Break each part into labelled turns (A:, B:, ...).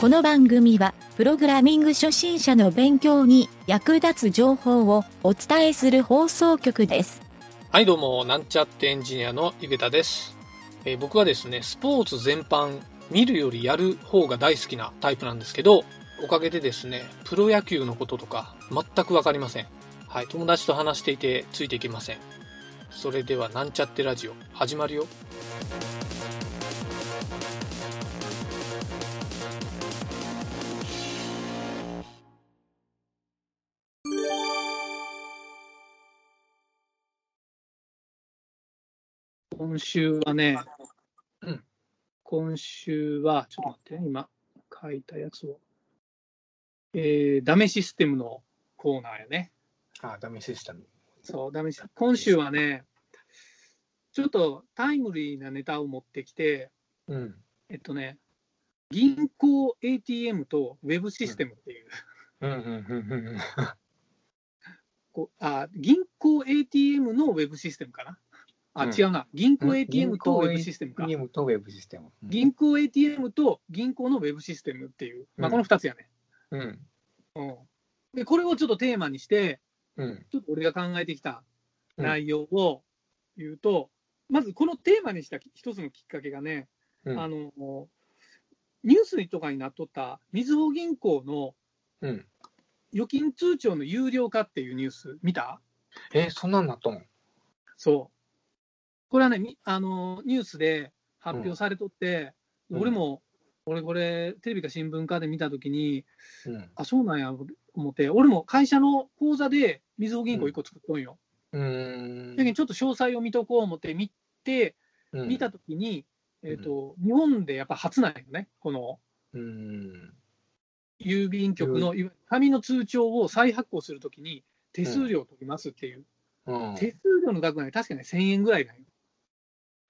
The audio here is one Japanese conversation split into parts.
A: この番組は、プログラミング初心者の勉強に役立つ情報をお伝えする放送局です。
B: はい、どうも、なんちゃってエンジニアのゆげたです。えー僕はですね、スポーツ全般、見るよりやる方が大好きなタイプなんですけど、おかげでですね、プロ野球のこととか全くわかりません。はい、友達と話していてついていけません。それでは、なんちゃってラジオ、始まるよ。
C: 今週はね、
B: うん
C: 今週は、ちょっと待ってね、今書いたやつを。えー、ダメシステムのコーナーやね。
B: あ、ダメシステム。
C: そう、ダメシ今週はね、ちょっとタイムリーなネタを持ってきて、
B: うん。
C: えっとね、銀行 ATM とウェブシステムっていう、
B: うん、うん、うん、うん。
C: こうあ銀行 ATM のウェブシステムかな。あ、
B: うん
C: 違うな。銀行 ATM とウェブシステムか。
D: ゲームとウェブシステム。
C: 銀行 ATM と銀行のウェブシステムっていう、まあ、
D: うん
C: この2つやね。
D: うん。
C: うんでこれをちょっとテーマにして、
D: うん。
C: ちょっと俺が考えてきた内容を言うと、まずこのテーマにした一つのきっかけがね、
D: うん
C: あのニュースとかになっとったみずほ銀行の
D: うん。
C: 預金通帳の有料化っていうニュース、見た？
D: えー、そんなんなっとん
C: そう。これはね、みあのニュースで発表されとって、
D: うん
C: 俺も、俺、これ、テレビか新聞かで見たときに、
D: うん。
C: あ、そうなんや、思って、俺も会社の口座でみずほ銀行1個作っとんよ。
D: うーん。
C: だけどちょっと詳細を見とこう思って見て、
D: うん
C: 見たときに、えっと日本でやっぱ初なんよね、この
D: うん。
C: 郵便局の紙の通帳を再発行するときに、手数料を取りますっていう、
D: うん。
C: 手数料の額がね、確かね、1000円ぐらいなんよ。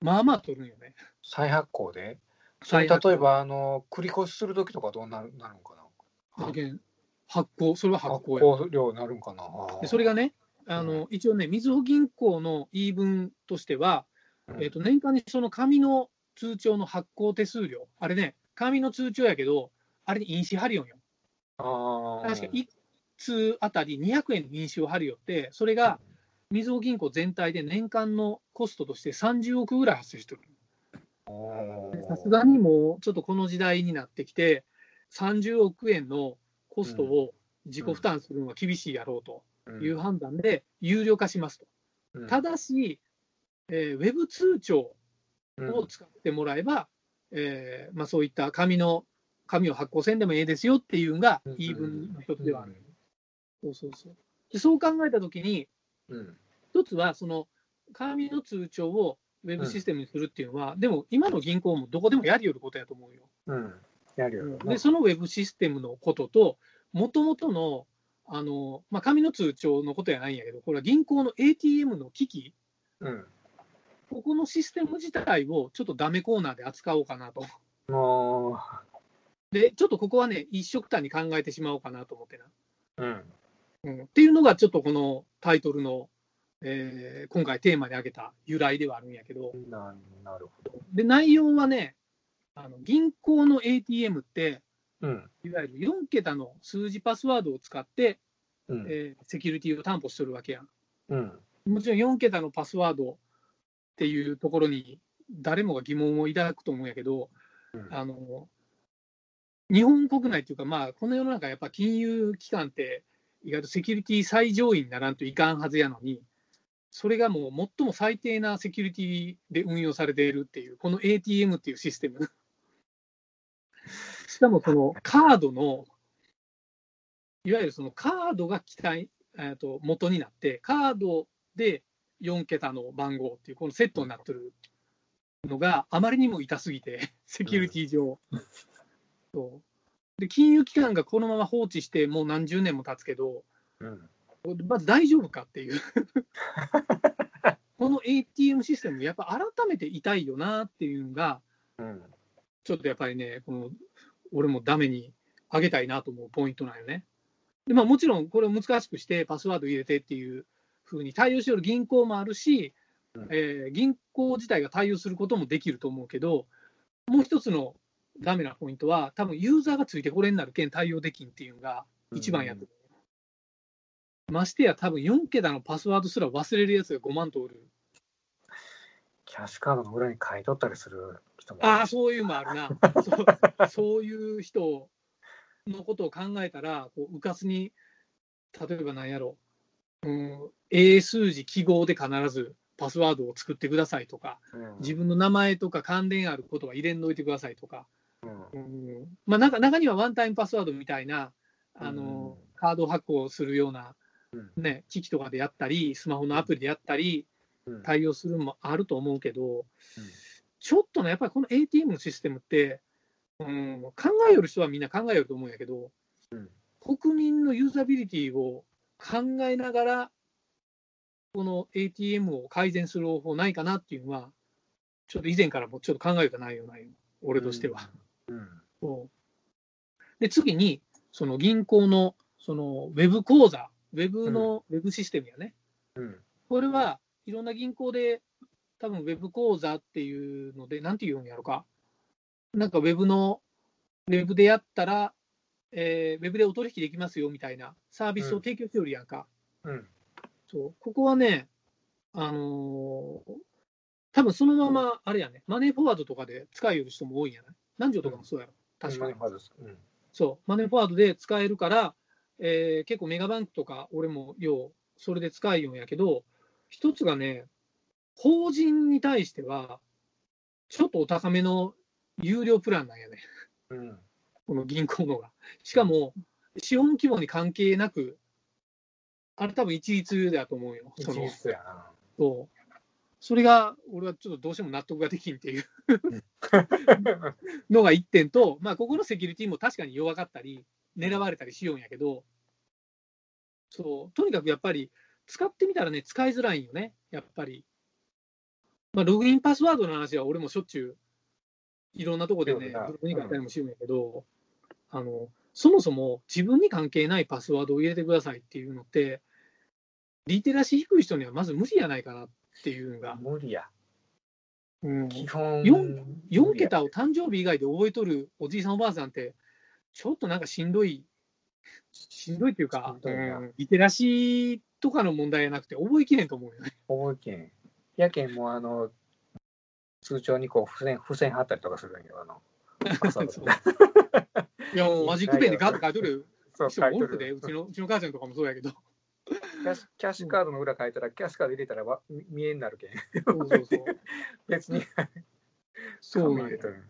C: まあまあ取るんよね。
D: 再発行で？それ
C: 再発行。
D: 例えば、あの、繰り越しするときとかどうなるなるんかな？
C: だけん発行、それは発
D: 発
C: 行や。
D: 行量なるんかな？
C: でそれがね、あの一応ね、みずほ銀行の言い分としては、
D: うん。
C: えっと年間にその紙の通帳の発行手数料、あれね、紙の通帳やけど、あれに印紙貼りよ。んよ。
D: あ。ー
C: 確か1通あたり200円の印紙を貼りよって、それがみずほ銀行全体で年間のコストとして30億ぐらい発生してる。さすがにもうちょっとこの時代になってきて、30億円のコストを自己負担するのは厳しいやろうという判断で有料化しますと。
D: うん
C: ただし、えーウェブ通帳
D: うん
C: を使ってもらえば、えーまあ、そういった紙の紙を発行せんでもええですよっていうのが
D: うん
C: 言い分の一つではある。そうそうそうでそう考えたときに、
D: うん。
C: 一つはその紙の通帳をウェブシステムにするっていうのは、でも今の銀行もどこでもやりよることやと思うよ。
D: うん。やるよな。
C: で、そのウェブシステムのことと、もともとのあの、まあ、紙の通帳のことやないんやけど、これは銀行の ATM の機器、
D: うん。
C: ここのシステム自体をちょっとダメコーナーで扱おうかなと。
D: も
C: で、ちょっとここはね、一緒くたに考えてしまおうかなと思ってな。
D: う、うん。
C: うん、っていうのが、ちょっとこのタイトルの、えー今回テーマに挙げた由来ではあるんやけど、
D: ななるほど。
C: で内容はね、あの銀行の ATM って、
D: うん。
C: いわゆる4桁の数字パスワードを使って、
D: うん。
C: えーセキュリティを担保してるわけやん。
D: うん。
C: もちろん4桁のパスワードっていうところに誰もが疑問を抱くと思うんやけど、
D: うん
C: あの日本国内っていうか、まあ、この世の中、やっぱ金融機関って、意外とセキュリティ最上位にならんといかんはずやのに、それがもう最も最低なセキュリティで運用されているっていう、この ATM っていうシステム。しかもそのカードの、いわゆるそのカードが期待、えー、と元になって、カードで4桁の番号っていう、このセットになってるのがあまりにも痛すぎて、セキュリティ上。そうで金融機関がこのまま放置して、もう何十年も経つけど、
D: うん。
C: まず大丈夫かっていう。この ATM システム、やっぱ改めて痛いよなっていうのが、
D: うん。
C: ちょっとやっぱりね、この俺もダメにあげたいなと思うポイントなんよね。でまあ、もちろんこれを難しくして、パスワード入れてっていうふうに対応しておる銀行もあるし、
D: うん
C: えー銀行自体が対応することもできると思うけど、もう一つのダメなポイントは、多分ユーザーがついてこれになるけん対応できんっていうのが一番やう。ましてや、多分4桁のパスワードすら忘れるやつが5万とおる。
D: キャッシュカードの裏に書いとったりする人も
C: ああ、そういうのもあるな。そう そういう人のことを考えたら、こううかつに、例えば何やろ、うん、英数字、記号で必ずパスワードを作ってくださいとか、
D: うん
C: 自分の名前とか関連あることは入れんどいてくださいとか、
D: うん
C: うんまあ、中中にはワンタイムパスワードみたいな、あの
D: うん。
C: カード発行するような、
D: うん。
C: ね、機器とかでやったり、スマホのアプリでやったり、
D: うん。
C: 対応するのもあると思うけど、ちょっとね、やっぱりこの ATM のシステムって、うん、考えよる人はみんな考えよると思うんやけど、
D: うん。
C: 国民のユーザビリティを考えながら、この ATM を改善する方法ないかなっていうのは、ちょっと以前からもちょっと考えた内容ないよ、俺としては。
D: うん
C: そう。で、次に、その銀行のそのウェブ口座、ウェブの、ウェブシステムやね。
D: うん。
C: これはいろんな銀行で、多分ウェブ口座っていうので、なんていうんやろか。なんかウェブの、ウェブでやったら、えーウェブでお取引できますよみたいなサービスを提供しておるやんか。
D: うん。
C: そう。ここはね、あのー多分そのまま、あれやね、マネーフォワードとかで使いよる人も多いんやない南條とかもそうやろ。確かに。そう、マネーフォワードで使えるから、えー結構メガバンクとか、俺もよう、それで使いようんやけど、一つがね、法人に対しては、ちょっとお高めの有料プランなんやね、
D: うん
C: この銀行のが。しかも、資本規模に関係なく、あれ多分一律だと思うよ。
D: 一律やな。
C: そうそれが、俺はちょっとどうしても納得ができんっていう のが一点と、まあ、ここのセキュリティも確かに弱かったり、狙われたりしようんやけど、そう、とにかくやっぱり、使ってみたらね、使いづらいんよね、やっぱり。まあ、ログインパスワードの話は俺もしょっちゅう、いろんなとこでね、ブログに書いたりもしようんやけど、あの、そもそも自分に関係ないパスワードを入れてくださいっていうのって、リテラシー低い人にはまず無理やないかなっていうのが、
D: 無理や。
C: うん、
D: 基本。
C: 四4桁を誕生日以外で覚えとるおじいさんおばあさんって、ちょっとなんかしんどい、しんどいっていうかうんリテラシーとかの問題じゃなくて、覚えきれんと思うよね。
D: 覚えけん。やけんもあの、通帳にこう付箋、付箋貼ったりとかするんよ。あの、
C: いや、もうマジックペンでガッと書いとる
D: そう、
C: 人もおるで、う
D: る。
C: ちのうちの母ちゃんとかもそうやけど、
D: キャッシュキャッシュカードの裏書いたら、キャッシュカード入れたらわ見見えになるけん。
C: そうそうそう。
D: 別に
C: そうなん
D: る。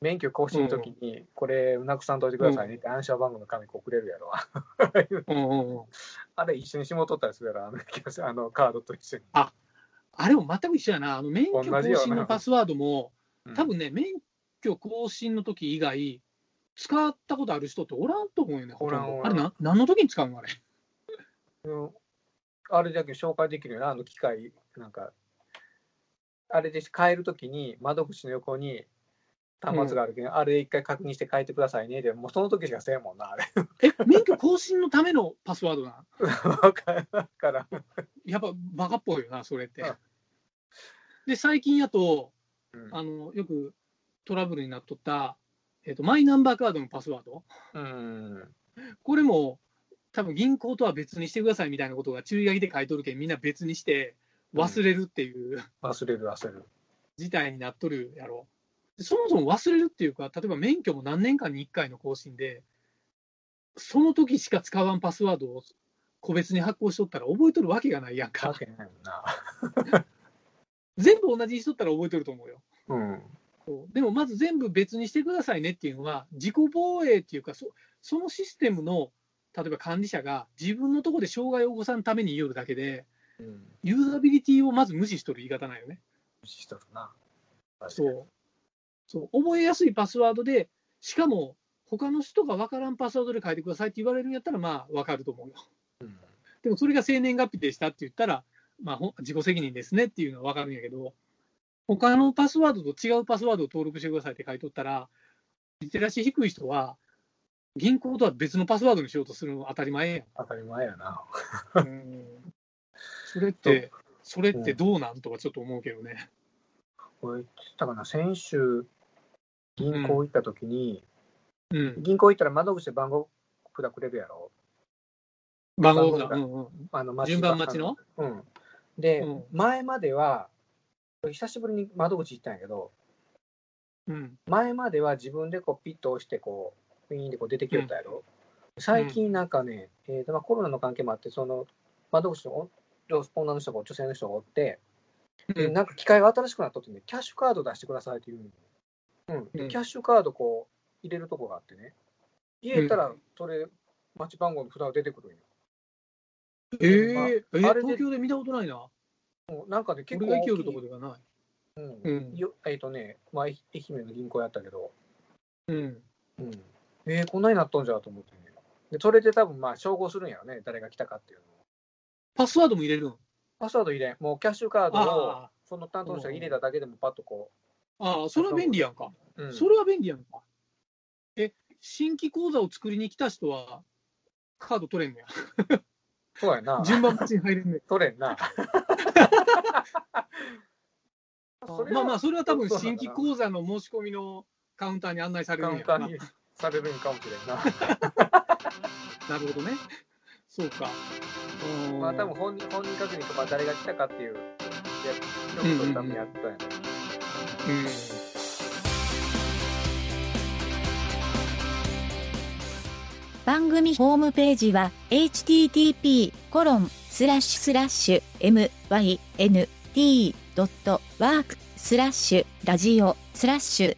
D: 免許更新の時に、これ、なくさんといてくださいねって暗証番号の紙こうくれるやろ。
C: うんうんうん
D: あれ一緒にしもとったりするやろ、あのキャッシュあのカードと一緒に。
C: あれも全く一緒やな、あの免許更新のパスワードも、
D: うん
C: 多分ね、免許更新の時以外、使ったことある人っておらんと思うよね、ほとんど。
D: おらんおらん
C: あれな、何の時に使うのあれ？
D: うんあれだけ紹介できるよな、あの機械、なんか、あれで変えるときに、窓口の横に端末があるけど、あれ一回確認して変えてくださいねで、もうその時しかせんもんな、あれ。
C: え、免許更新のためのパスワードな。
D: わからん。
C: やっぱバカっぽいよな、それって
D: うん。
C: で、最近やと、
D: うん
C: あのよくトラブルになっとった、えっとマイナンバーカードのパスワード、
D: うん。
C: これも多分銀行とは別にしてくださいみたいなことが注意書きで書いとるけん、みんな別にして忘れるっていう
D: 忘れる忘れる。
C: 事態になっとるやろ。でそもそも忘れるっていうか、例えば免許も何年間に1回の更新で、その時しか使わんパスワードを個別に発行しとったら覚えとるわけがないやんか
D: わ。けないもんな。
C: 全部同じにしとったら覚えとると思うよ。
D: うん。
C: そうでもまず全部別にしてくださいねっていうのは、自己防衛っていうか、そそのシステムの例えば管理者が自分のところで障害を起こさんために言いよるだけで、
D: うん。
C: ユーザビリティをまず無視しとる言い方なんよね。
D: 無視しとるな。
C: そうそう覚えやすいパスワードで、しかも他の人が分からんパスワードで書いてくださいって言われるんやったら、まあ分かると思うよ。
D: うん
C: でもそれが生年月日でしたって言ったら、まあ、ほ自己責任ですねっていうのは分かるんやけど、他のパスワードと違うパスワードを登録してくださいって書いとったら、リテラシー低い人は、銀行とは別のパスワードにしようとするの当たり前や
D: 当たり前やな。
C: ん。うんそれって、それってどうなんとかちょっと思うけどね。
D: これたかな、先週、銀行行った時に、
C: うん。
D: 銀行行ったら窓口で番号札くれるやろ。
C: 番号札。
D: 番号札
C: うんうん。
D: あの
C: 順番待ちの？
D: うん。で、
C: うん
D: 前までは、久しぶりに窓口行ったんやけど、
C: うん。
D: 前までは自分でこうピッと押してこう、ピーンでこう出てきよったやろ。最近なんかね、えーとまあ、コロナの関係もあって、その窓口のお女の人が女性の人がおって、で
C: うん
D: なんか機械が新しくなっとってね、キャッシュカード出してくださいって言うの。うん、
C: うん
D: でキャッシュカードこう入れるとこがあってね、入れたらそれ、待ち番号の札が出てくるんよ。
C: えー、え
D: まああれで
C: 東京で見たことないな。
D: なんかね、結構大きい
C: 俺が生きよるとこではない。
D: うん
C: うん
D: よえっ、とね、まあ、愛愛媛の銀行やったけど、
C: うん。
D: うん、えー、こんなになっとんじゃと思ってね。で、それで多分まあ照合するんやろね、誰が来たかっていうのを。
C: パスワードも入れるん
D: パスワード入れん、もうキャッシュカードを
C: あ
D: その担当の人が入れただけでもパッとこ
C: あ、ああ、それは便利やんか。
D: う。うん、
C: それは便利やんか。え、新規口座を作りに来た人は、カード取れんのや？
D: そうやな。
C: 順番待ちに入れんねん。
D: 取れんな。
C: まあまあ、それは多分新規口座の申し込みのカウンターに案内されるんやな。
D: カウンターにされるんかもしれんな。
C: なるほどね。そうか。
D: まあ多分本人本人確認とか誰が来たかっていうやつ、よくそれ多分やったんやろ
C: うん
A: 番組ホームページは http コロンスラッシュスラッシュ mynt.work スラッシュラジオスラッシュ